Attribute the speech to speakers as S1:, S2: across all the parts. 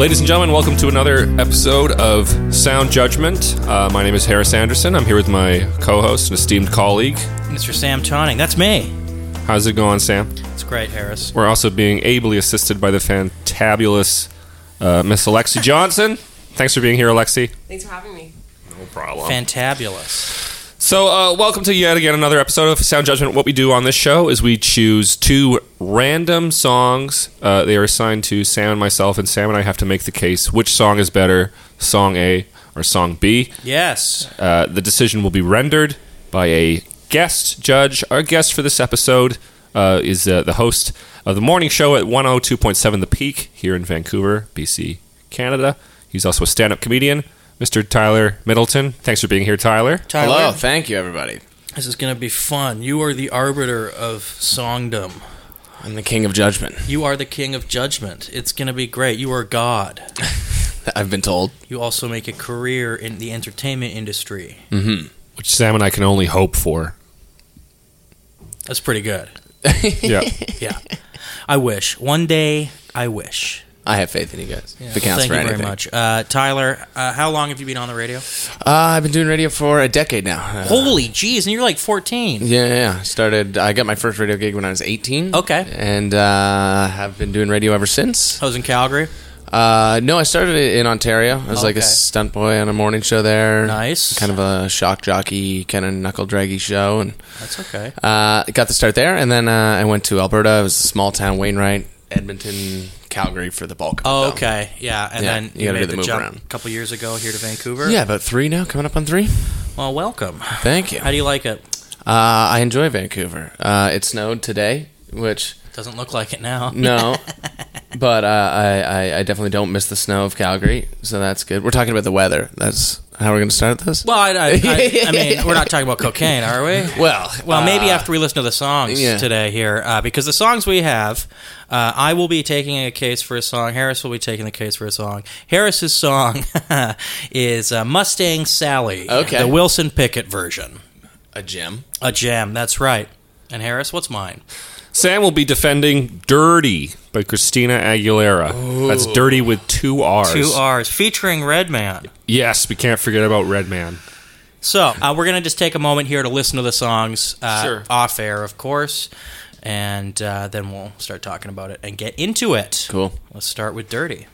S1: Ladies and gentlemen, welcome to another episode of Sound Judgment. Uh, my name is Harris Anderson. I'm here with my co-host and esteemed colleague.
S2: Mr. Sam Tonning. That's me.
S1: How's it going, Sam?
S2: It's great, Harris.
S1: We're also being ably assisted by the fantabulous uh, Miss Alexi Johnson. Thanks for being here, Alexi.
S3: Thanks for having me.
S1: No problem.
S2: Fantabulous.
S1: So, uh, welcome to yet again another episode of Sound Judgment. What we do on this show is we choose two random songs. Uh, they are assigned to Sam and myself, and Sam and I have to make the case which song is better, song A or song B.
S2: Yes.
S1: Uh, the decision will be rendered by a guest judge. Our guest for this episode uh, is uh, the host of the morning show at 102.7 The Peak here in Vancouver, BC, Canada. He's also a stand up comedian, Mr. Tyler Middleton. Thanks for being here, Tyler.
S2: Tyler,
S4: Hello, thank you, everybody.
S2: this is going to be fun. You are the arbiter of songdom.
S4: I'm the king of judgment.
S2: You are the king of judgment. It's going to be great. You are God.
S4: I've been told.
S2: You also make a career in the entertainment industry. Mm-hmm.
S1: Which Sam and I can only hope for.
S2: That's pretty good.
S1: Yeah.
S2: Yeah. I wish. One day, I wish.
S4: I have faith in you guys.
S2: Yeah.
S4: If it counts
S2: Thank
S4: for
S2: you
S4: anything.
S2: very much. Uh, Tyler, uh, how long have you been on the radio?
S4: Uh, I've been doing radio for a decade now. Uh,
S2: Holy jeez, and you're like 14.
S4: yeah, yeah, yeah. Started. I got my first radio gig when I was 18.
S2: Okay.
S4: And uh, have been doing radio ever since.
S2: I was in Calgary.
S4: Uh, no, I started it in Ontario. I was like a stunt boy on a morning show there.
S2: Nice.
S4: Kind of a shock jockey, kind of knuckle draggy show, and
S2: That's okay.
S4: Uh, got the start there, and then uh, I went to Alberta. It was a small town, Wainwright, Edmonton, Calgary for the bulk. Of
S2: Oh,
S4: though.
S2: okay. Yeah, and
S4: Yeah,
S2: then
S4: you
S2: you, made
S4: do
S2: the,
S4: the move
S2: jump
S4: around.
S2: a couple years ago here to Vancouver.
S4: Yeah, about three now, coming up on three.
S2: Well, welcome.
S4: Thank you.
S2: How do you like it?
S4: Uh, I enjoy Vancouver. Uh, it snowed today, which
S2: Doesn't look like it now.
S4: no, but uh, I, I, I definitely don't miss the snow of Calgary, so that's good. We're talking about the weather. That's how we're going to start this.
S2: Well, I, I, I, I mean, we're not talking about cocaine, are we?
S4: Well,
S2: Well, maybe
S4: uh,
S2: after we listen to the songs
S4: yeah.
S2: today here, uh, because the songs we have, uh, I will be taking a case for a song. Harris will be taking the case for a song. Harris's song is uh, Mustang Sally,
S4: Okay.
S2: the Wilson Pickett version,
S4: a gem.
S2: a gem. That's right. And Harris, what's mine?
S1: Sam will be defending Dirty by Christina Aguilera. That's Dirty with two R's.
S2: Two R's, featuring Redman.
S1: Yes, we can't forget about Redman.
S2: So uh, we're gonna just take a moment here to listen to the songs uh,
S4: Sure.
S2: off air, of course, and uh, then we'll start talking about it and get into it.
S4: Cool.
S2: Let's start with "Dirty."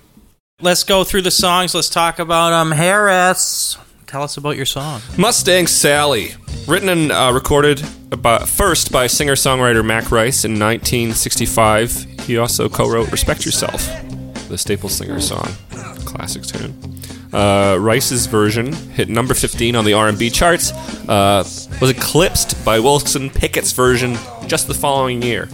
S2: Let's go through the songs. Let's talk about um Harris. Tell us about your song.
S1: Mustang Sally, written and uh, recorded by, first by singer-songwriter Mack Rice in 1965. He also co-wrote "Respect Yourself," the Staple Singer song, classic tune. Uh, Rice's version hit number 15 on the R&B charts. Uh, was eclipsed by Wilson Pickett's version just the following year.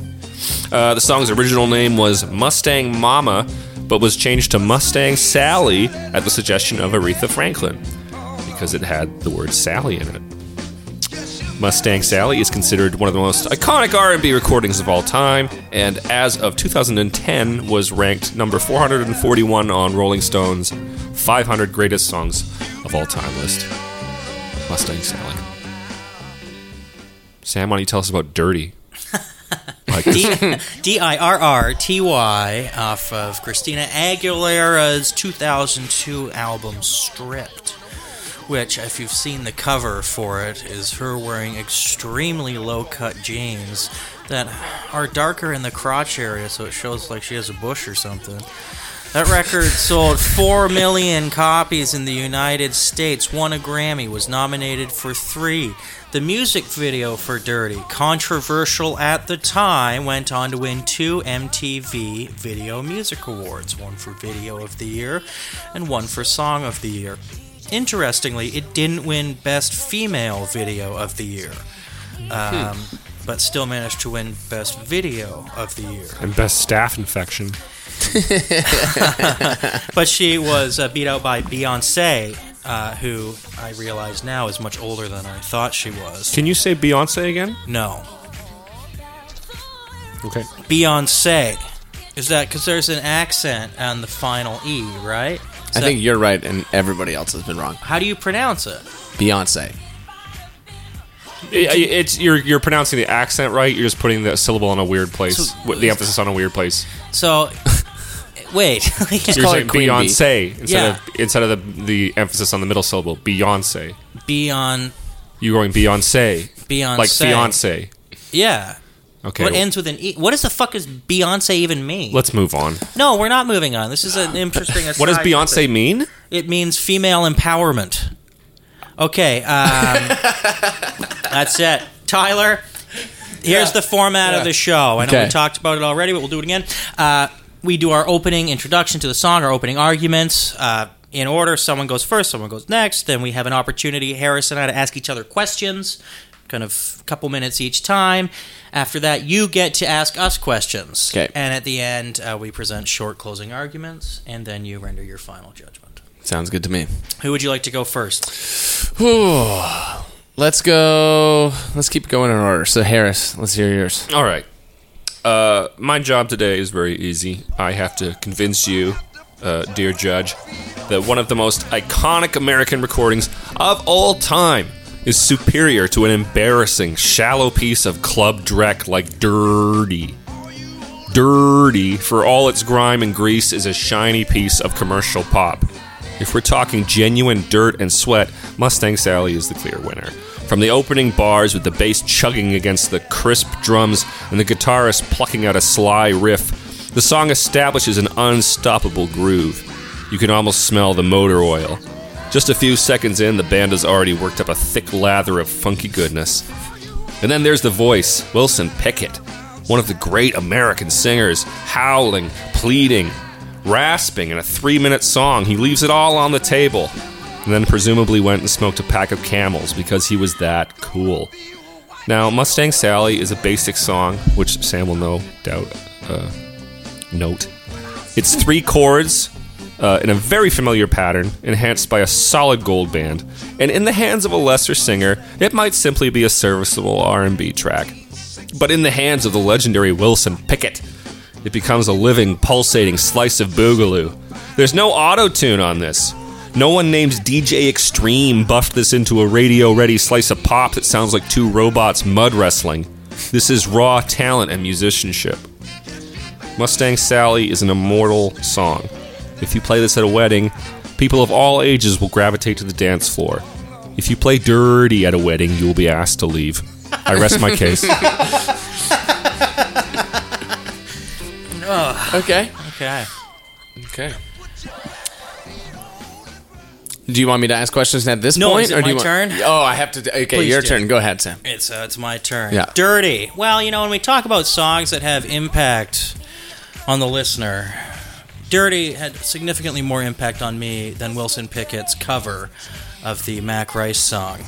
S1: Uh, the song's original name was Mustang Mama, but was changed to Mustang Sally at the suggestion of Aretha Franklin because it had the word Sally in it. Mustang Sally is considered one of the most iconic R&B recordings of all time, and as of 2010 was ranked number 441 on Rolling Stone's 500 Greatest Songs of All Time list. Mustang Sally. Sam, why don't you tell us about Dirty?
S2: D I R R T Y off of Christina Aguilera's 2002 album Stripped. Which, if you've seen the cover for it, is her wearing extremely low cut jeans that are darker in the crotch area, so it shows like she has a bush or something. That record sold 4 million copies in the United States, won a Grammy, was nominated for three. The music video for Dirty, controversial at the time, went on to win two MTV Video Music Awards one for Video of the Year and one for Song of the Year. Interestingly, it didn't win Best Female Video of the Year, um, but still managed to win Best Video of the Year.
S1: and best Staph infection.
S2: But she was uh, beat out by Beyonce, uh, who I realize now is much older than I thought she was.
S1: Can you say Beyonce again?
S2: No,
S1: Okay.
S2: Beyonce. Is that because there's an accent on the final E, right? Is
S4: I think you're right, and everybody else has been wrong.
S2: How do you pronounce it?
S4: Beyonce.
S1: It- It's you're you're pronouncing the accent right. You're just putting the syllable in a weird place.
S2: So-
S1: with the emphasis on a weird place.
S2: So, Wait.
S1: You're
S4: call
S1: saying
S4: it Queen Bee.
S1: Beyonce instead
S2: Yeah.
S1: of instead of the the emphasis on the middle syllable. Beyonce.
S2: Beyond.
S1: You're going Beyonce.
S2: Beyonce.
S1: Like fiance.
S2: Yeah.
S1: Okay.
S2: What ends with an E? What does the fuck does Beyonce even mean?
S1: Let's move on.
S2: no, we're not moving on. This is an interesting.
S1: What does Beyonce
S2: thing.
S1: mean?
S2: It means female empowerment. Okay, um, that's it. Tyler, here's the format of the show. I know
S4: Okay.
S2: we talked about it already, but we'll do it again. Uh, we do our opening introduction to the song, our opening arguments. Uh, in order, someone goes first, someone goes next. Then we have an opportunity, Harris and I, to ask each other questions, kind of a couple minutes each time. After that, you get to ask us questions.
S4: Okay.
S2: And at the end, uh, we present short closing arguments, and then you render your final judgment.
S4: Sounds good to me.
S2: Who would you like to go first?
S4: Let's go. Let's keep going in order. So Harris, let's hear yours.
S1: All right. Uh, my job today is very easy. I have to convince you, uh, dear judge, that one of the most iconic American recordings of all time is superior to an embarrassing, shallow piece of club dreck like Dirty. Dirty, for all its grime and grease, is a shiny piece of commercial pop. If we're talking genuine dirt and sweat, Mustang Sally is the clear winner. From the opening bars with the bass chugging against the crisp drums and the guitarist plucking out a sly riff, the song establishes an unstoppable groove. You can almost smell the motor oil. Just a few seconds in, the band has already worked up a thick lather of funky goodness. And then there's the voice, Wilson Pickett, one of the great American singers, howling, pleading, rasping in a three minute song. He leaves it all on the table, and then presumably went and smoked a pack of camels because he was that cool. Now, Mustang Sally is a basic song, which Sam will no doubt uh, note. It's three chords uh, in a very familiar pattern, enhanced by a solid gold band. And in the hands of a lesser singer, it might simply be a serviceable R&B track. But in the hands of the legendary Wilson Pickett, it becomes a living, pulsating slice of boogaloo. There's no auto tune on this. No one named DJ Extreme buffed this into a radio ready slice of pop that sounds like two robots mud wrestling. This is raw talent and musicianship. Mustang Sally is an immortal song. If you play this at a wedding, people of all ages will gravitate to the dance floor. If you play dirty at a wedding, you will be asked to leave. I rest my case.
S4: Okay.
S2: Okay.
S4: Okay. Do you want me to ask questions at this
S2: No,
S4: point,
S2: is it
S4: or do
S2: my
S4: you want?
S2: turn?
S4: Oh, I have to. Okay,
S2: Please
S4: your
S2: do.
S4: turn. Go ahead, Sam.
S2: It's uh, it's my turn.
S4: Yeah.
S2: Dirty. Well, you know, when we talk about songs that have impact on the listener, Dirty had significantly more impact on me than Wilson Pickett's cover of the Mack Rice song.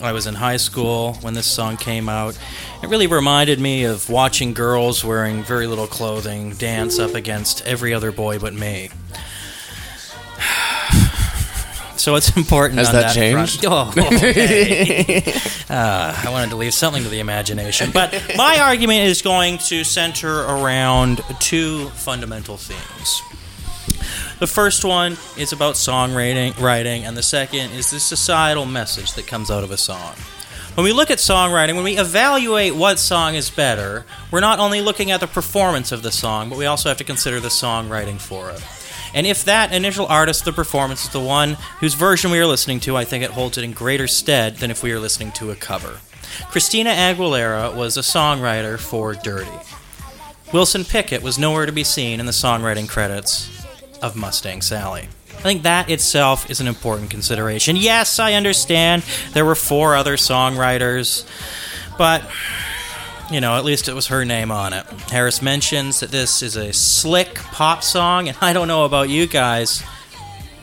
S2: I was in high school when this song came out. It really reminded me of watching girls wearing very little clothing dance up against every other boy but me. So it's important.
S4: Has
S2: on
S4: that
S2: front.
S4: changed?
S2: Oh, okay. Uh, I wanted to leave something to the imagination. But my argument is going to center around two fundamental themes. The first one is about songwriting, writing, and the second is the societal message that comes out of a song. When we look at songwriting, when we evaluate what song is better, we're not only looking at the performance of the song, but we also have to consider the songwriting for it. And if that initial artist, the performance, is the one whose version we are listening to, I think it holds it in greater stead than if we are listening to a cover. Christina Aguilera was a songwriter for Dirty. Wilson Pickett was nowhere to be seen in the songwriting credits of Mustang Sally. I think that itself is an important consideration. Yes, I understand there were four other songwriters, but you know, at least it was her name on it. Harris mentions that this is a slick pop song, and I don't know about you guys,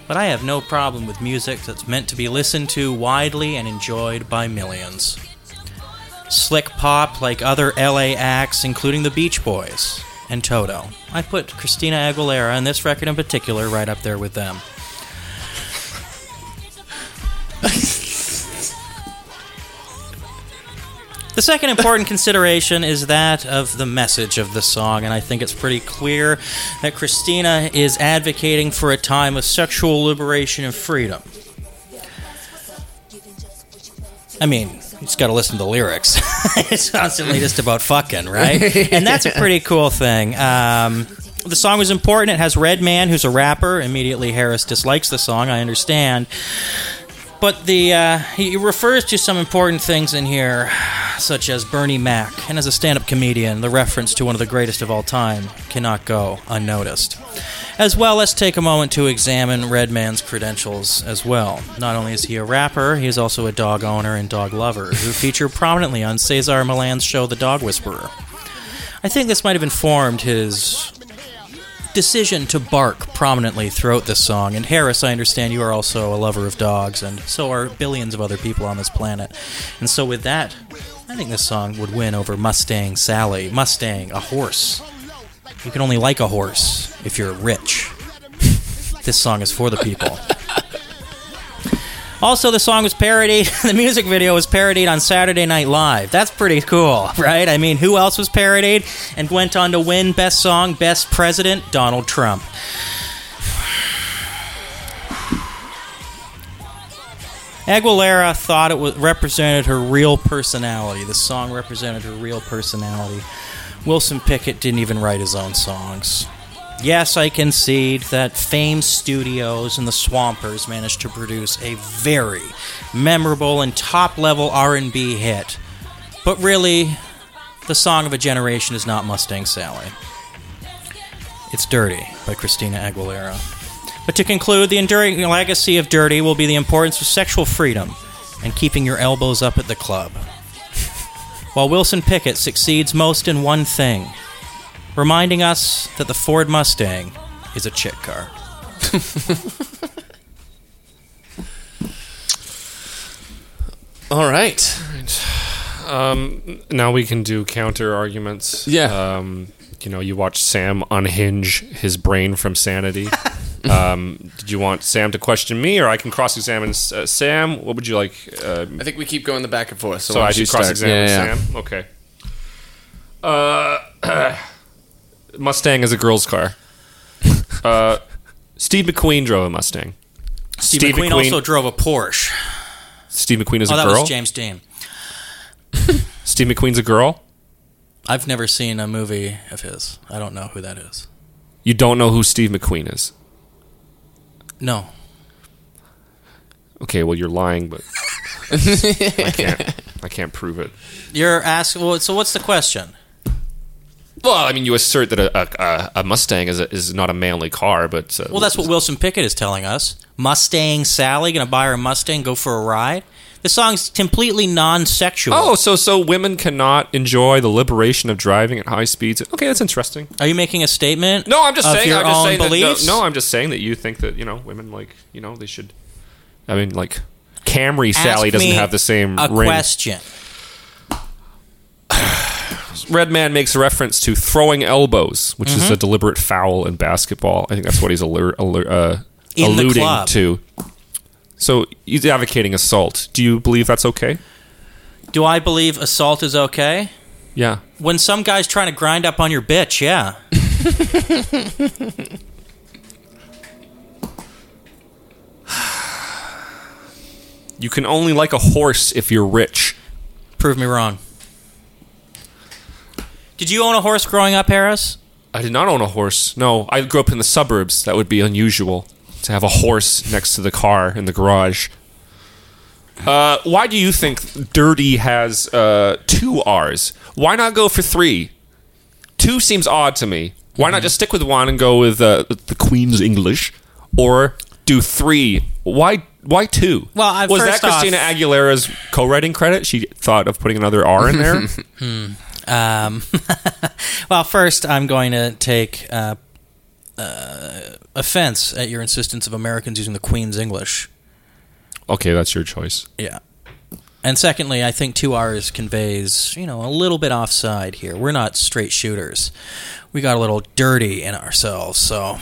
S2: but I have no problem with music that's meant to be listened to widely and enjoyed by millions. Slick pop like other LA acts, including the Beach Boys and Toto. I put Christina Aguilera and this record in particular right up there with them. The second important consideration is that of the message of the song, and I think it's pretty clear that Christina is advocating for a time of sexual liberation and freedom. I mean, You just got to listen to the lyrics. it's constantly just about fucking, right? And that's a pretty cool thing. Um, the song was important. It has Redman, who's a rapper. Immediately, Harris dislikes the song. I understand. But the uh, he refers to some important things in here, such as Bernie Mac, and as a stand-up comedian, the reference to one of the greatest of all time cannot go unnoticed. As well, let's take a moment to examine Redman's credentials as well. Not only is he a rapper, he is also a dog owner and dog lover who feature prominently on Cesar Millan's show The Dog Whisperer. I think this might have informed his decision to bark prominently throughout this song. And Harris, I understand you are also a lover of dogs, and so are billions of other people on this planet. And so, with that, I think this song would win over Mustang Sally. Mustang, a horse. You can only like a horse if you're rich. this song is for the people. Also, the song was parodied. The music video was parodied on Saturday Night Live. That's pretty cool, right? I mean, who else was parodied and went on to win Best Song, Best President? Donald Trump. Aguilera thought it was, represented her real personality. The song represented her real personality. Wilson Pickett didn't even write his own songs. Yes, I concede that Fame Studios and the Swampers managed to produce a very memorable and top-level R&B hit. But really, the song of a generation is not Mustang Sally. It's Dirty by Christina Aguilera. But to conclude, the enduring legacy of Dirty will be the importance of sexual freedom and keeping your elbows up at the club. While Wilson Pickett succeeds most in one thing reminding us that the Ford Mustang is a chick car.
S4: All right.
S1: Um, now we can do counter arguments.
S4: Yeah.
S1: Um, you know, you watch Sam unhinge his brain from sanity. um, did you want Sam to question me, or I can cross-examine uh, Sam? What would you like? Uh,
S4: I think we keep going the back and forth. So,
S1: so
S4: why
S1: I
S4: don't
S1: should cross-examine
S4: Yeah, yeah.
S1: Sam. Okay. Uh, Mustang is a girl's car. uh, Steve McQueen drove a Mustang.
S2: Steve,
S1: Steve
S2: McQueen,
S1: McQueen-
S2: also drove a Porsche.
S1: Steve McQueen is
S2: Oh,
S1: a
S2: that
S1: girl.
S2: was James Dean.
S1: Steve McQueen's a girl.
S2: I've never seen a movie of his. I don't know who that is.
S1: You don't know who Steve McQueen is.
S2: No.
S1: Okay, well you're lying, but I can't. I can't prove it.
S2: You're asking. Well, so what's the question?
S1: Well, I mean, you assert that a, a, a Mustang is a, is not a manly car, but uh,
S2: Well, that's what Wilson Pickett is telling us. Mustang Sally gonna buy her a Mustang, go for a ride. The song's completely non-sexual.
S1: Oh, so so women cannot enjoy the liberation of driving at high speeds. Okay, that's interesting.
S2: Are you making a statement?
S1: No, I'm just
S2: of
S1: saying.
S2: your
S1: I'm just
S2: own
S1: saying that, no, no, I'm just saying that you think that you know women like you know they should. I mean, like Camry Sally doesn't have the same
S2: a
S1: ring.
S2: question.
S1: Redman makes a reference to throwing elbows, which
S2: Mm-hmm.
S1: is a deliberate foul in basketball. I think that's what he's allur- allur- uh, alluding to. So he's advocating assault. Do you believe that's okay?
S2: Do I believe assault is okay?
S1: Yeah.
S2: When some guy's trying to grind up on your bitch, yeah.
S1: You can only like a horse if you're rich.
S2: Prove me wrong. Did you own a horse growing up, Harris?
S1: I did not own a horse. No, I grew up in the suburbs. That would be unusual to have a horse next to the car in the garage. Uh, why do you think Dirty has uh, two R's? Why not go for three? Two seems odd to me. Why not just stick with one and go with uh, the Queen's English, or do three? Why? Why two?
S2: Well, I-
S1: was that
S2: first off-
S1: Christina Aguilera's co-writing credit? She thought of putting another R in there.
S2: Um, well, first, I'm going to take uh, uh, offense at your insistence of Americans using the Queen's English.
S1: okay, that's your choice.
S2: Yeah. And secondly, I think two R's conveys, you know, a little bit offside here. We're not straight shooters. We got a little dirty in ourselves, so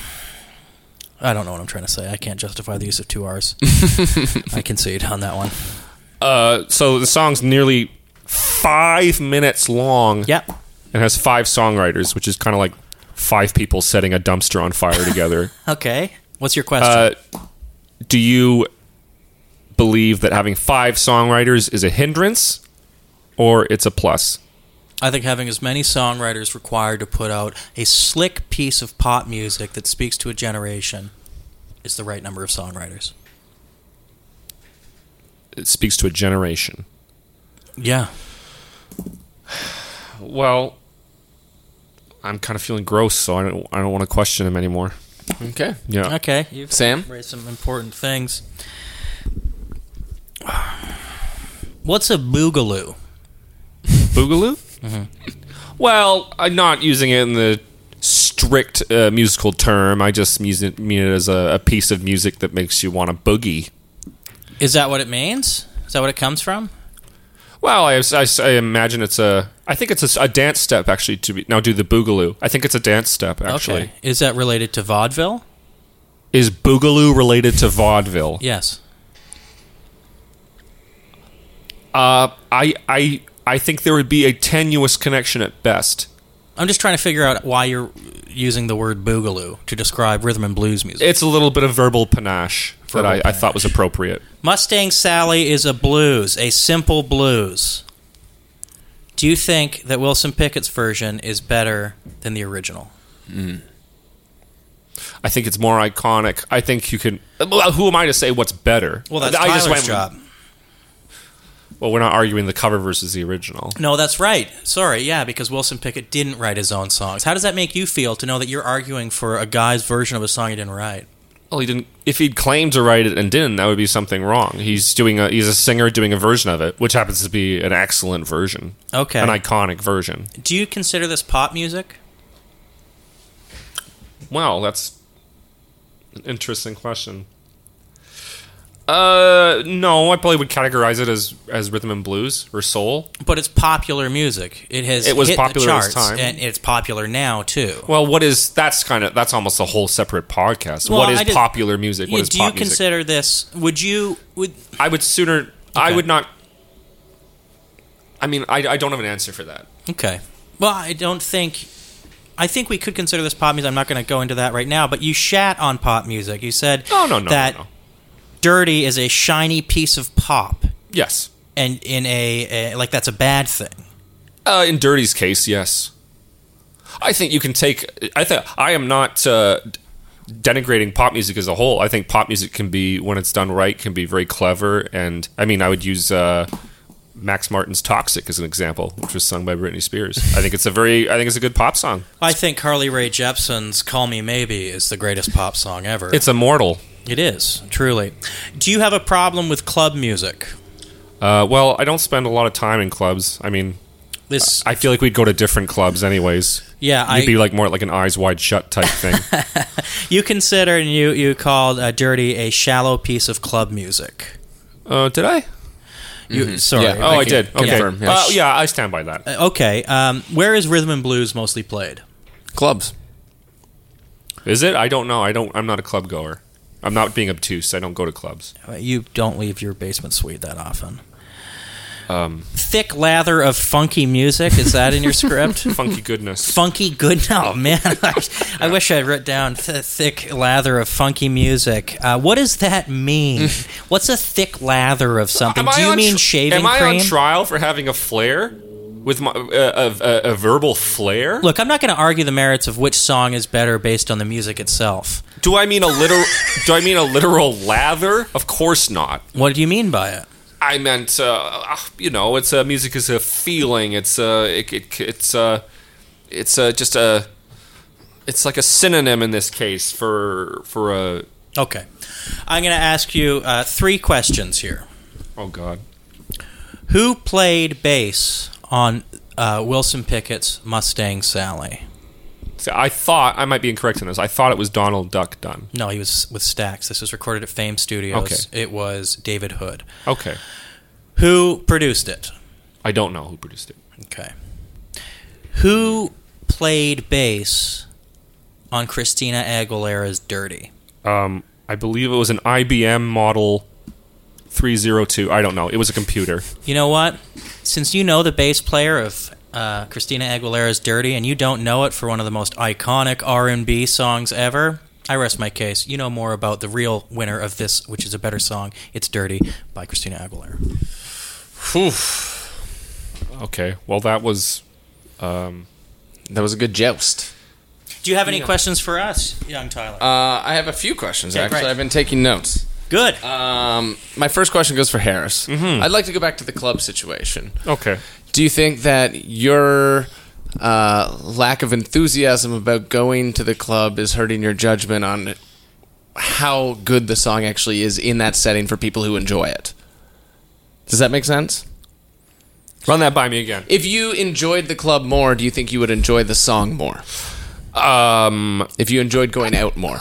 S2: I don't know what I'm trying to say. I can't justify the use of two R's. I concede on that one.
S1: Uh, so the song's nearly five minutes long.
S2: Yep.
S1: and has five songwriters, which is kind of like five people setting a dumpster on fire together.
S2: Okay. What's your question?
S1: uh, do you believe that having five songwriters is a hindrance, or it's a plus.
S2: I think having as many songwriters required to put out a slick piece of pop music that speaks to a generation is the right number of songwriters.
S1: It speaks to a generation.
S2: Yeah.
S1: Well, I'm kind of feeling gross, so I don't. I don't want to question him anymore.
S4: Okay.
S1: Yeah.
S2: Okay. You've
S4: Sam?
S2: raised some important things. What's a boogaloo?
S1: Boogaloo? Well, I'm not using it in the strict uh, musical term. I just use it, mean it as a, a piece of music that makes you want to boogie.
S2: Is that what it means? Is that what it comes from?
S1: Well, I, I, I imagine it's a. I think it's a, a dance step actually. To be, now do the boogaloo. I think it's a dance step actually.
S2: Okay. Is that related to vaudeville?
S1: Is boogaloo related to vaudeville?
S2: Yes.
S1: Uh, I I I think there would be a tenuous connection at best.
S2: I'm just trying to figure out why you're using the word boogaloo to describe rhythm and blues music.
S1: It's a little bit of verbal panache that
S2: Verbal
S1: I, I thought was appropriate.
S2: Mustang Sally is a blues, a simple blues. Do you think that Wilson Pickett's version is better than the original? Hmm.
S1: I think it's more iconic. I think you can. Who am I to say what's better?
S2: Well, that's
S1: I
S2: Tyler's
S1: went-
S2: job.
S1: Well, we're not arguing the cover versus the original.
S2: No, that's right. Sorry, yeah, because Wilson Pickett didn't write his own songs. How does that make you feel to know that you're arguing for a guy's version of a song he didn't write?
S1: Well, he didn't. If he'd claimed to write it and didn't, that would be something wrong. He's doing a. He's a singer doing a version of it, which happens to be an excellent version,
S2: Okay.
S1: an iconic version.
S2: Do you consider this pop music?
S1: Well, that's an interesting question. Uh, no, I probably would categorize it as as rhythm and blues or soul.
S2: But it's popular music. It has
S1: It was popular
S2: the charts,
S1: time.
S2: and it's popular now too.
S1: Well, what is that's kind of that's almost a whole separate podcast.
S2: Well,
S1: what is
S2: just-
S1: popular music? What
S2: Yeah,
S1: is
S2: do you
S1: music?
S2: consider this? Would you? Would
S1: I would sooner. I would not. I mean, I, I don't have an answer for that.
S2: Okay. Well, I don't think. I think we could consider this pop music. I'm not going to go into that right now. But you shat on pop music. You said
S1: No, no, no,
S2: that
S1: no, no.
S2: "Dirty" is a shiny piece of pop,
S1: Yes.
S2: and in a, a like that's a bad thing.
S1: Uh, in Dirty's case, yes. I think you can take. I think I am not uh, denigrating pop music as a whole. I think pop music can be, when it's done right, can be very clever. And I mean, I would use uh, Max Martin's "Toxic" as an example, which was sung by Britney Spears. I think it's a very. I think it's a good pop song.
S2: I think Carly Rae Jepsen's "Call Me Maybe" is the greatest pop song ever.
S1: It's immortal.
S2: It is truly. Do you have a problem with club music?
S1: Uh, well, I don't spend a lot of time in clubs. I mean,
S2: This,
S1: I feel like we'd go to different clubs anyways.
S2: yeah,
S1: You'd
S2: I,
S1: be like more like an eyes wide shut type thing.
S2: you consider and you you called uh, "Dirty" a shallow piece of club music.
S1: uh, did I?
S2: You, Sorry.
S4: Yeah.
S1: Oh, I
S4: Thank you.
S1: did. Okay.
S4: Confirm,
S1: Yeah. Uh, yeah, I stand by that.
S2: Uh, Okay. Um, where is rhythm and blues mostly played?
S4: Clubs.
S1: Is it? I don't know. I don't. I'm not a club goer. I'm not being obtuse. I don't go to clubs.
S2: You don't leave your basement suite that often.
S1: Um,
S2: Thick lather of funky music. Is that in your script?
S1: funky goodness.
S2: funky good. Oh man, I wish I'd written down th- thick lather of funky music. Uh, what does that mean? What's a thick lather of something?
S1: Am
S2: Do you mean
S1: tr-
S2: shaving
S1: Am I
S2: cream?
S1: on trial for having a flair with my uh, a, a, a verbal flair?
S2: Look, I'm not going to argue the merits of which song is better based on the music itself.
S1: Do I mean a literal? do I mean a literal lather? Of course not.
S2: What do you mean by it?
S1: I meant, uh, you know, it's uh, music is a feeling. It's uh, it, it, it's uh, it's uh, just a, it's like a synonym in this case for for a.
S2: Okay, I'm going to ask you uh, three questions here.
S1: Oh God.
S2: Who played bass on uh, Wilson Pickett's Mustang Sally?
S1: I thought I might be incorrect in this. I thought it was Donald Duck Dunn.
S2: No, he was with Stax. This was recorded at Fame Studios.
S1: Okay.
S2: It was David Hood.
S1: Okay,
S2: Who produced it?
S1: I don't know who produced it.
S2: Okay. Who played bass on Christina Aguilera's Dirty?
S1: Um, I believe it was an IBM model 302. I don't know. It was a computer.
S2: You know what? Since you know the bass player of uh, Christina Aguilera's "Dirty" and you don't know it for one of the most iconic R&B songs ever, I rest my case. You know more about the real winner of this, which is a better song. It's "Dirty" by Christina Aguilera. Oof.
S1: Okay. Well, that was. Um,
S4: That was a good joust.
S2: Do you have any questions for us, young Tyler?
S4: Uh, I have a few questions,
S2: Okay,
S4: actually.
S2: great.
S4: I've been taking notes.
S2: Good.
S4: Um, my first question goes for Harris. I'd like to go back to the club situation.
S1: okay.
S4: Do you think that your uh, lack of enthusiasm about going to the club is hurting your judgment on how good the song actually is in that setting for people who enjoy it? Does that make sense?
S1: Run that by me again.
S4: If you enjoyed the club more, do you think you would enjoy the song more?
S1: Um,
S4: If you enjoyed going out more?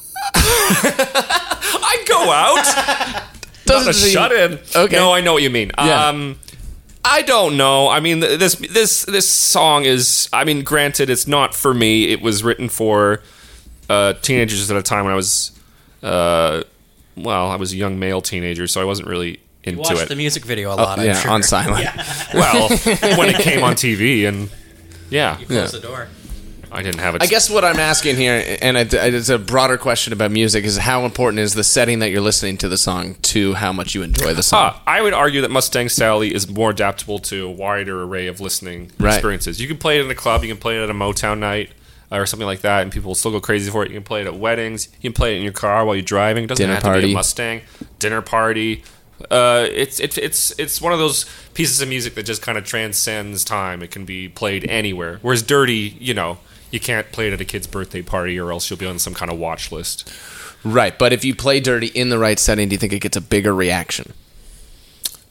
S1: I'd go out. Not a
S4: seem-
S1: shut in.
S4: Okay.
S1: No, I know what you mean.
S4: Yeah.
S1: Um, I don't know. I mean, this this this song is. I mean, granted, it's not for me. It was written for uh, teenagers at a time when I was, uh, well, I was a young male teenager, so I wasn't really into
S2: Watch
S1: it.
S2: the music video a lot. I'm
S4: yeah,
S2: sure.
S4: on silent.
S1: well, when it came on TV, and yeah,
S2: Close
S4: Yeah.
S2: the door.
S1: I didn't have it.
S4: I guess what I'm asking here, and it's a broader question about music, is how important is the setting that you're listening to the song to how much you enjoy the song?
S1: I would argue that Mustang Sally is more adaptable to a wider array of listening
S4: Right.
S1: experiences. You can play it in a club, you can play it at a Motown night or something like that, and people will still go crazy for it. You can play it at weddings, you can play it in your car while you're driving. It doesn't
S4: Dinner
S1: have to be
S4: party.
S1: a Mustang dinner party. Uh, it's it's it's it's one of those pieces of music that just kind of transcends time. It can be played anywhere. Whereas Dirty, you know, you can't play it at a kid's birthday party, or else you'll be on some kind of watch list.
S4: Right, but if you play Dirty in the right setting, do you think it gets a bigger reaction?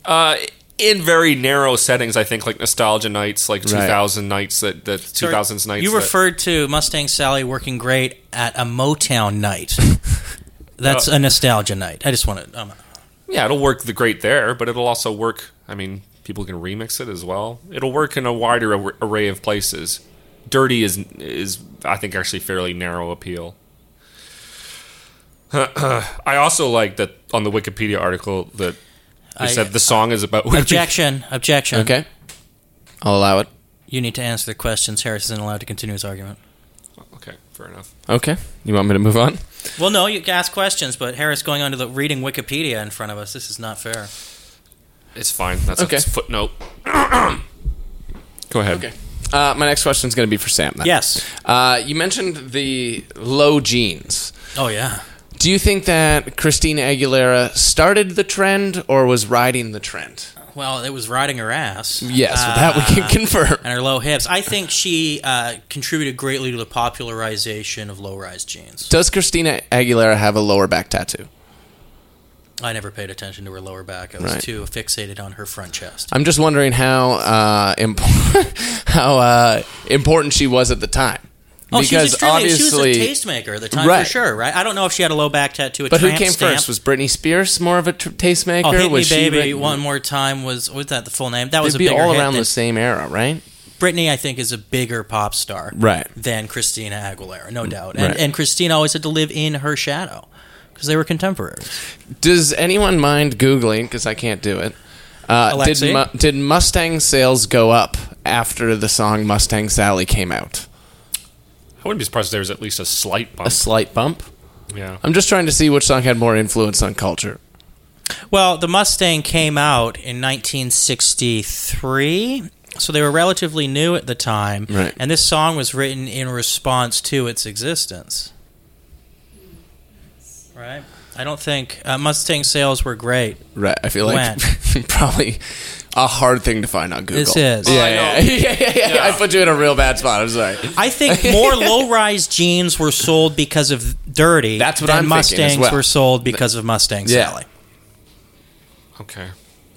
S1: Uh, in very narrow settings, I think like nostalgia nights, like
S4: Right.
S1: 2000 nights, that that 2000s nights.
S2: You
S1: that-
S2: referred to Mustang Sally working great at a Motown night. That's
S1: Uh,
S2: a nostalgia night. I just want to. Um,
S1: yeah, it'll work the great there, but it'll also work. I mean, people can remix it as well. It'll work in a wider ar- array of places. Dirty is is I think actually fairly narrow appeal. I also like that on the Wikipedia article that they
S2: I-
S1: said the song is about
S2: objection. Objection.
S4: Okay, I'll allow it.
S2: You need to answer the questions. Harris isn't allowed to continue his argument.
S1: Okay, fair enough.
S4: Okay, you want me to move on?
S2: Well, no, you can ask questions, but Harris going on to the reading Wikipedia in front of us. This is not fair.
S1: It's fine. That's
S4: Okay.
S1: a footnote. Go ahead.
S4: Okay. Uh, my next question is going to be for Sam. Then.
S2: Yes.
S4: Uh, you mentioned the low jeans.
S2: Oh yeah.
S4: Do you think that Christina Aguilera started the trend or was riding the trend?
S2: Well, it was riding her ass.
S4: Yes, that we can
S2: Uh,
S4: confirm.
S2: and her low hips. I think she uh, contributed greatly to the popularization of low-rise jeans.
S4: Does Christina Aguilera have a lower back tattoo?
S2: I never paid attention to her lower back. I was
S4: Right.
S2: too fixated on her front chest.
S4: I'm just wondering how uh, imp- how uh, important she was at the time.
S2: Oh, she was extremely, she was a tastemaker at the time
S4: Right.
S2: for sure, right? I don't know if she had a low back tattoo.
S4: But who came
S2: stamp.
S4: first? Was Britney Spears more of a tastemaker?
S2: Oh, hit
S4: was
S2: me, baby,
S4: written-
S2: one more time was was that the full name? That was
S4: They'd
S2: a
S4: be all around the same era, right?
S2: Britney, I think, is a bigger pop star,
S4: Right.
S2: than Christina Aguilera, no doubt. And,
S4: Right.
S2: and Christina always had to live in her shadow because they were contemporaries.
S4: Does anyone mind googling? Because I can't do it. Uh, did Mu- did Mustang sales go up after the song Mustang Sally came out?
S1: I wouldn't be surprised if there was at least a slight bump.
S4: A slight bump.
S1: yeah.
S4: I'm just trying to see which song had more influence on culture.
S2: Well, the Mustang came out in 1963, so they were relatively new at the time.
S4: Right.
S2: And this song was written in response to its existence. Right? I don't think uh, Mustang sales were great.
S4: Right. I feel like probably a hard thing to find on Google.
S2: This is.
S4: Yeah,
S1: Oh, I
S4: yeah,
S1: know.
S4: yeah, yeah, yeah, yeah. I put you in a real bad spot. I'm sorry.
S2: I think more low-rise jeans were sold because of Dirty.
S4: That's what
S2: than
S4: I'm thinking as
S2: Mustangs
S4: well.
S2: were sold because of Mustang
S4: Yeah.
S2: Sally.
S1: Okay.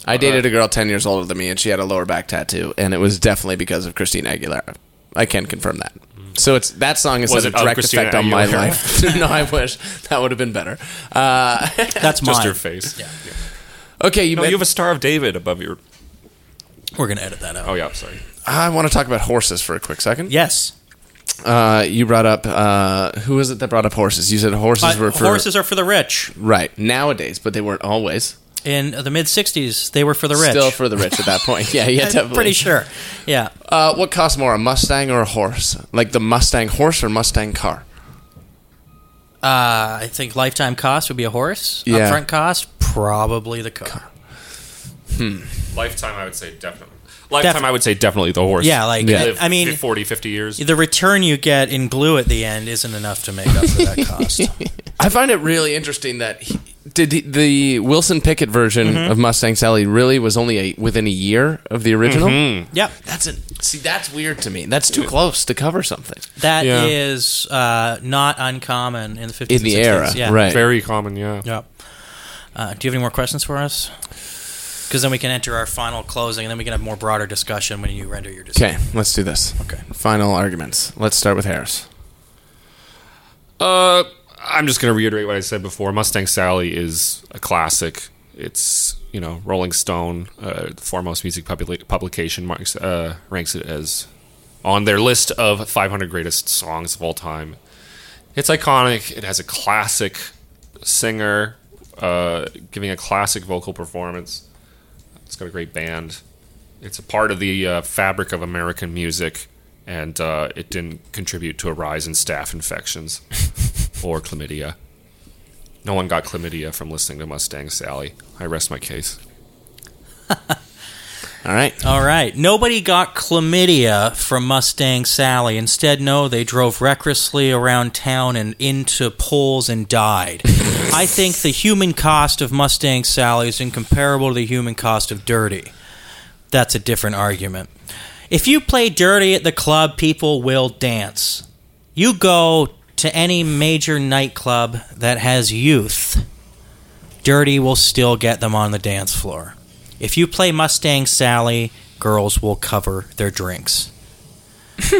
S4: I dated a girl 10 years older than me, and she had a lower back tattoo, and it was definitely because of Christina Aguilera. I can confirm that. So it's that song has
S1: Was
S4: had
S1: it
S4: a
S1: of
S4: direct
S1: Christina
S4: effect on my
S1: Aguilera?
S4: life. no, I wish that would have been better. Uh,
S2: That's
S1: Just your face.
S2: Yeah.
S4: okay, you,
S1: No,
S4: men-
S1: you have a Star of David above your.
S2: We're going to edit that out.
S1: Oh yeah, sorry.
S4: I want to talk about horses for a quick second.
S2: Yes.
S4: Uh, you brought up uh, who was it that brought up horses? You said horses
S2: Uh,
S4: were for
S2: horses are for the rich.
S4: right nowadays, but they weren't always.
S2: In the mid 60s, they were for the rich.
S4: Still for the rich at that point. Yeah, yeah,
S2: I'm
S4: definitely.
S2: pretty sure. Yeah.
S4: Uh, what costs more, a Mustang or a horse? Like the Mustang horse or Mustang car?
S2: Uh, I think lifetime cost would be a horse.
S4: Yeah.
S2: Upfront cost, probably the car.
S1: Lifetime, I would say definitely. Lifetime,
S2: Def-
S1: I would say definitely the horse.
S2: Yeah, like,
S4: Yeah.
S1: Live
S2: I mean,
S1: 40, 50 years.
S2: the return you get in glue at the end isn't enough to make up for that cost.
S4: I find it really interesting that he, did he, the Wilson Pickett version
S2: Mm-hmm.
S4: of Mustang Sally really was only a, within a year of the original.
S1: Mm-hmm.
S2: yep.
S4: That's a, see, that's weird to me. That's too close to cover something
S2: That
S1: Yeah.
S2: is uh, not uncommon in the 50s
S4: in the
S2: 60s.
S4: era,
S2: Yeah.
S4: right?
S1: Very common, yeah.
S2: Yep. Uh, do you have any more questions for us? Because then we can enter our final closing, and then we can have more broader discussion when you render your decision.
S4: Okay, let's do this.
S2: Okay.
S4: Final arguments. Let's start with Harris.
S1: Uh, I'm just going to reiterate what I said before. Mustang Sally is a classic. It's you know Rolling Stone, uh, the foremost music publica- publication, marks, uh, ranks it as on their list of 500 greatest songs of all time. It's iconic. It has a classic singer uh, giving a classic vocal performance. It's got a great band. It's a part of the uh, fabric of American music, and uh, it didn't contribute to a rise in staph infections or chlamydia. No one got chlamydia from listening to Mustang Sally. I rest my case.
S4: All right.
S2: All right. Nobody got chlamydia from Mustang Sally. Instead, no, they drove recklessly around town and into poles and died. I think the human cost of Mustang Sally is incomparable to the human cost of Dirty. That's a different argument. If you play Dirty at the club, people will dance. You go to any major nightclub that has youth, Dirty will still get them on the dance floor. If you play Mustang Sally, girls will cover their drinks.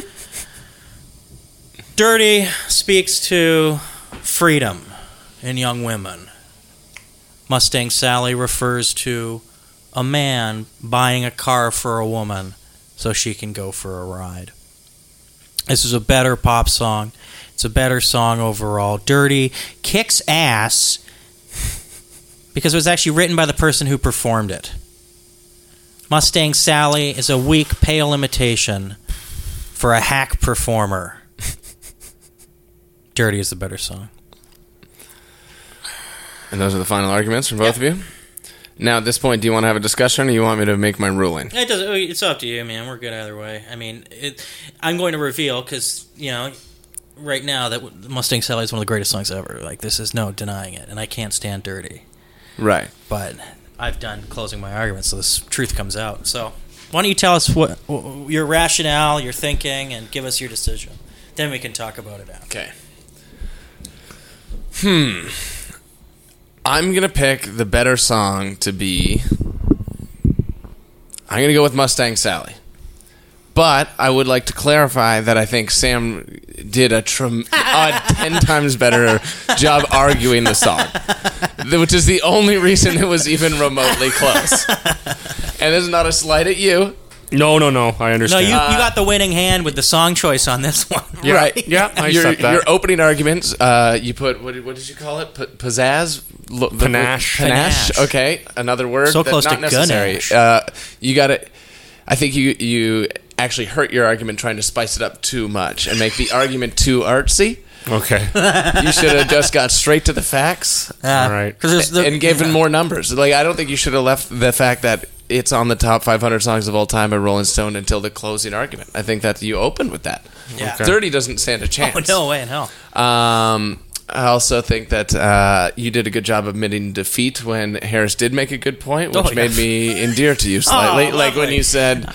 S2: Dirty speaks to freedom in young women. Mustang Sally refers to a man buying a car for a woman so she can go for a ride. This is a better pop song. It's a better song overall. Dirty kicks ass because it was actually written by the person who performed it. Mustang Sally is a weak, pale imitation for a hack performer. Dirty is the better song.
S4: And those are the final arguments from both of you. Now, at this point, do you want to have a discussion, or you want me to make my ruling?
S2: It does. It's up to you, man. We're good either way. I mean, it, I'm going to reveal because you know, right now that Mustang Sally is one of the greatest songs ever. Like this is no denying it, and I can't stand Dirty.
S4: Right.
S2: But I've done closing my argument, so this truth comes out. So why don't you tell us what your rationale, your thinking, and give us your decision. Then we can talk about it after.
S4: Okay. Hmm. I'm gonna pick the better song to be. I'm gonna go with Mustang Sally. But I would like to clarify that I think Sam did a, trim- a ten times better job arguing the song, which is the only reason it was even remotely close. And this is not a slight at you.
S1: No, no, no. I
S2: No,
S1: understand.
S2: you, you got the winning hand with the song choice on this one.
S1: Yeah.
S4: Right.
S1: Yeah, I
S4: your,
S1: accept that.
S4: your opening arguments, uh, you put, what did, what did you call it? P- pizzazz? Lo- the-
S1: Panache.
S4: Panache.
S2: Panache.
S4: Okay. Another word.
S2: So
S4: that-
S2: close
S4: not
S2: to
S4: necessary. Uh, you got it. I think you, you actually hurt your argument trying to spice it up too much and make the argument too artsy.
S1: okay.
S4: You should have just got straight to the facts
S1: All right.
S2: The,
S4: and given more numbers. Like, I don't think you should have left the fact that it's on the top 500 songs of all time by Rolling Stone until the closing argument. I think that you opened with that.
S2: Yeah.
S1: Okay.
S4: 30 doesn't stand a
S2: Oh,
S4: chance.
S2: no way in hell.
S4: Um, I also think that uh, you did a good job admitting defeat when Harris did make a good point, which
S2: Oh, yeah.
S4: made me endear to you slightly.
S2: Oh,
S4: like when you said,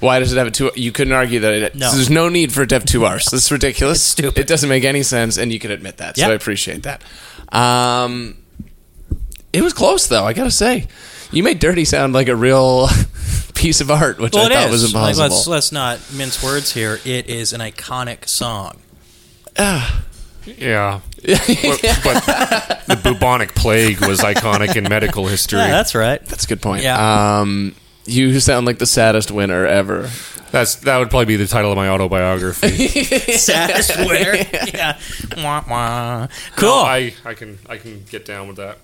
S4: "Why does it have a two? You couldn't argue that it,
S2: No.
S4: there's no need for it to have two R's. This is ridiculous.
S2: It's stupid.
S4: It doesn't make any sense, and you can admit that. So
S2: Yep.
S4: I appreciate that. Um, it was close though. I gotta say, you made "Dirty" sound like a real piece of art, which
S2: Well,
S4: I thought
S2: is.
S4: was
S2: Like,
S4: impossible.
S2: let's let's not mince words here. It is an iconic song.
S1: Yeah. But, but the bubonic plague was iconic in medical history.
S2: Yeah, that's right.
S4: That's a good point.
S2: Yeah.
S4: Um, you sound like the saddest winner ever.
S1: That's that would probably be the title of my autobiography.
S2: Saddest winner. Yeah. Wah, wah. Cool.
S1: No, I, I can I can get down with that.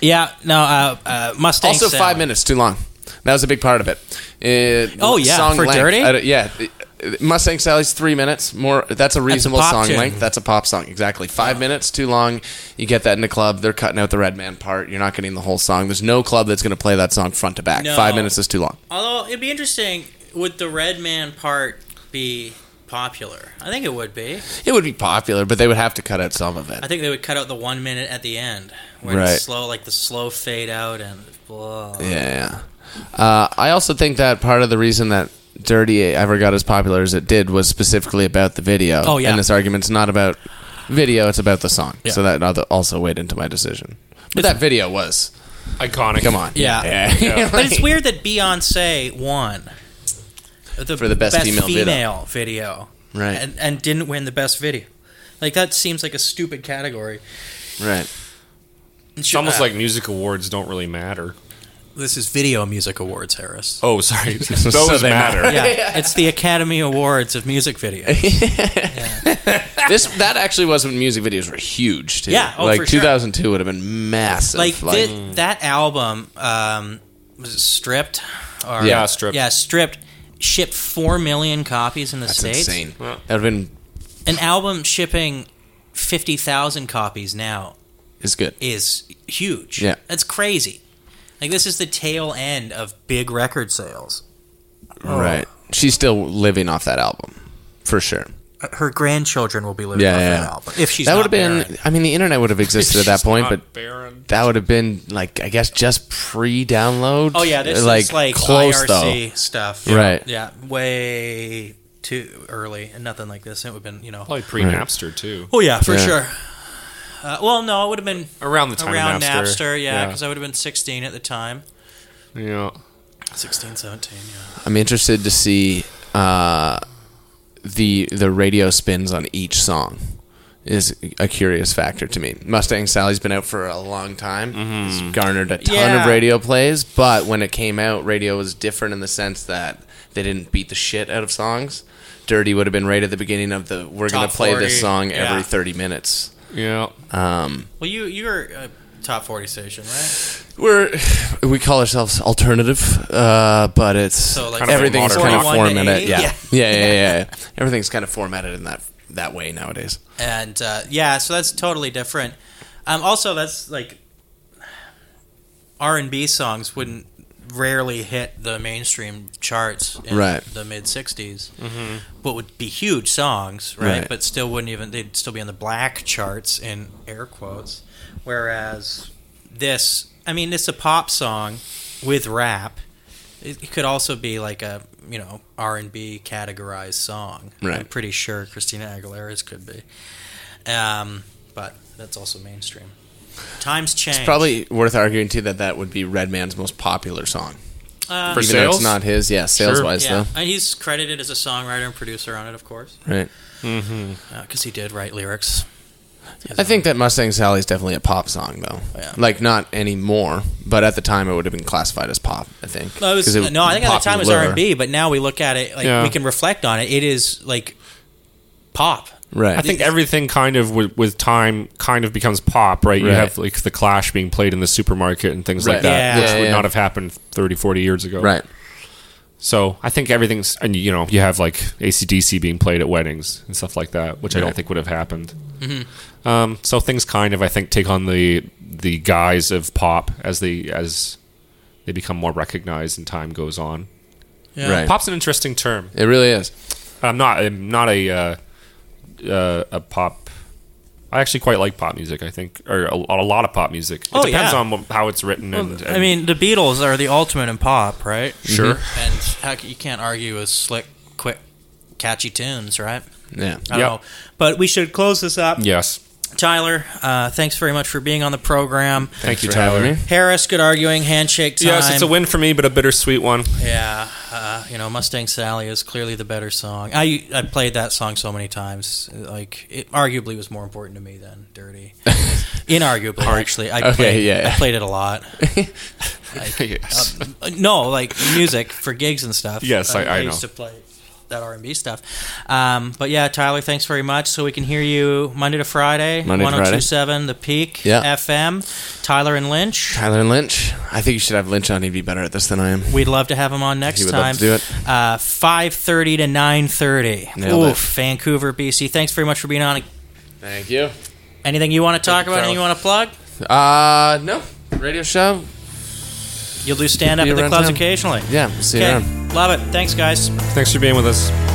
S2: yeah. No. Uh, uh, Mustang.
S4: Also,
S2: Sally.
S4: five minutes too long. That was a big part of it. Uh,
S2: Oh, yeah, for Dirty?
S4: I don't- yeah. Mustang Sally's three minutes. More. That's a reasonable
S2: pop
S4: song
S2: tune.
S4: length. That's a pop song. Exactly. Five minutes too long. You get that in a club. They're cutting out the Redman part. You're not getting the whole song. There's no club that's going to play that song front to back.
S2: No.
S4: Five minutes is too long.
S2: Although it'd be interesting, would the Redman part be popular? I think it would be.
S4: It would be popular, but they would have to cut out some of it.
S2: I think they would cut out the one minute at the end where
S4: Right.
S2: it's slow, like the slow fade out and blah.
S4: Yeah, yeah. Uh, I also think that part of the reason that Dirty ever got as popular as it did was specifically about the video.
S2: Oh, yeah.
S4: And this argument's not about video; it's about the song.
S2: Yeah.
S4: So that also weighed into my decision. But that video was
S1: Iconic.
S4: come on,
S2: Yeah.
S4: yeah.
S2: But it's weird that Beyonce won the
S4: For the best female video.
S2: female video,
S4: Right.
S2: and, and didn't win the best video. Like that seems like a stupid category.
S4: right.
S1: It's almost uh, like music awards don't really matter.
S2: This is Video Music Awards, Harris.
S1: Oh, sorry. Those
S4: they
S1: matter.
S2: Yeah, it's the Academy Awards of music video.
S4: This that actually was when music videos were huge too.
S2: Yeah, oh,
S4: like
S2: for sure.
S4: 2002 would have been massive.
S2: like thi- that album um, was it stripped or
S1: Yeah, Stripped.
S2: yeah stripped shipped 4 million copies in the
S4: that's
S2: states
S4: insane.
S1: Well.
S4: That would have been
S2: an album shipping 50,000 copies now
S4: is good.
S2: is huge
S4: Yeah.
S2: that's crazy like this is the tail end of big record sales oh.
S4: Right. She's still living off that album for sure.
S2: Uh, her grandchildren will be living
S4: Yeah,
S2: off
S4: yeah.
S2: that album if she's
S4: that would
S2: not
S4: have been.
S2: barren.
S4: I mean, the internet would have existed at that
S1: She's
S4: point,
S1: not
S4: but
S1: barren.
S4: that would have been like I guess just pre-download.
S2: oh yeah this
S4: like
S2: is like
S4: close
S2: IRC stuff
S4: Right.
S2: yeah way too early and nothing like this it would have been you know
S1: Probably pre Napster too.
S2: Oh yeah, for
S4: Yeah.
S2: sure. Uh, well, no, it would have been
S1: Around the time
S2: around
S1: of Napster.
S2: Napster, yeah,
S1: Yeah.
S2: because I would have been 16 at the time.
S1: Yeah.
S2: 16, 17, yeah.
S4: I'm interested to see uh, the the radio spins on each song. Is a curious factor to me. Mustang Sally's been out for a long time. It's garnered a ton
S2: Yeah.
S4: of radio plays, but when it came out, radio was different in the sense that they didn't beat the shit out of songs. Dirty would have been right at the beginning of the we're going to play
S2: 40,
S4: this song every
S2: yeah.
S4: 30 minutes.
S1: Yeah.
S4: Um,
S2: Well, you you were a top 40 station, right?
S4: we're we call ourselves alternative, uh, but it's
S2: So, like,
S4: everything's kind of
S2: rock. 41 to
S4: formatted. Yeah.
S2: Yeah.
S4: yeah, yeah, yeah, yeah. Everything's kind of formatted in that that way nowadays.
S2: And uh, yeah, so that's totally different. Um, also, that's like R and B songs wouldn't rarely hit the mainstream charts in
S4: Right.
S2: the mid 60s, but would be huge songs, right?
S4: Right.
S2: But still wouldn't even they'd still be on the black charts in air quotes. Whereas this, I mean, it's a pop song with rap. It, it could also be like a you know R and B categorized song. I'm pretty sure Christina Aguilera's could be, um, but that's also mainstream. Times change.
S4: It's probably worth arguing too that that would be Redman's most popular song,
S2: uh,
S1: For
S4: even though
S1: sales?
S4: it's not his. Yeah, sales wise
S2: yeah,
S4: though.
S2: and he's credited as a songwriter and producer on it, of course,
S4: Right.
S2: because he did write lyrics.
S4: I think that Mustang Sally is definitely a pop song though.
S2: Yeah.
S4: Like not anymore, but at the time it would have been classified as pop. I think.
S2: No, it was,
S4: 'Cause it
S2: no, I think at the time it was
S4: popular.
S2: R and B, but now we look at it like
S1: Yeah.
S2: we can reflect on it. It is like pop.
S4: Right.
S1: I think everything kind of with, with time kind of becomes pop, right? You
S4: Right.
S1: have like the Clash being played in the supermarket and things
S4: Right.
S1: like that,
S2: Yeah.
S1: which
S4: Yeah,
S1: would
S4: yeah.
S1: not have happened 30, 40 years ago.
S4: Right.
S1: So I think everything's, and you know, you have like ACDC being played at weddings and stuff like that, which I don't
S4: Right.
S1: think would have happened. Um, so things kind of, I think, take on the the guise of pop as they as they become more recognized and time goes on.
S2: Yeah.
S4: Right.
S1: Pop's an interesting term.
S4: It really is.
S1: I'm not. I'm not a uh, uh, a pop. I actually quite like pop music. I think, or a, a lot of pop music. It
S2: Oh,
S1: depends
S2: yeah.
S1: on wh- how it's written. and,
S2: I mean, the Beatles are the ultimate in pop, right?
S1: sure.
S2: And how, c- you can't argue with slick, quick, catchy tunes, right?
S4: Yeah.
S2: I
S1: Yep.
S2: know. But we should close this up.
S1: Yes.
S2: Tyler, uh, thanks very much for being on the program.
S1: Thank you, Tyler.
S4: me.
S2: Harris, good arguing. Handshake time.
S1: Yes, it's a win for me, but a bittersweet one.
S2: Yeah, uh, you know, Mustang Sally is clearly the better song. I I played that song so many times. Like, it arguably was more important to me than Dirty. Inarguably, actually. I
S4: Okay,
S2: played,
S4: yeah, yeah.
S2: I played it a lot.
S1: yes.
S2: Uh, no, like music for gigs and stuff.
S1: Yes, I- I
S2: used
S1: know.
S2: to play that R and B stuff. Um, but yeah, Tyler, thanks very much. So we can hear you Monday to Friday,
S4: Monday to
S2: 1027 The Peak
S4: Yeah.
S2: FM. Tyler and Lynch.
S4: Tyler and Lynch. I think you should have Lynch on. He'd be better at this than I am.
S2: We'd love to have him on next
S4: He would love
S2: time.
S4: to do it.
S2: Uh, 5.30 to 9.30.
S4: Nailed it.
S2: Vancouver, BC. Thanks very much for being on.
S4: Thank you.
S2: Anything you want to talk about? Anything you want to plug?
S4: Uh, no. Radio show?
S2: You'll do stand up at the clubs
S4: town.
S2: occasionally.
S4: Yeah, see you around.
S2: Love it. Thanks, guys.
S1: Thanks for being with us.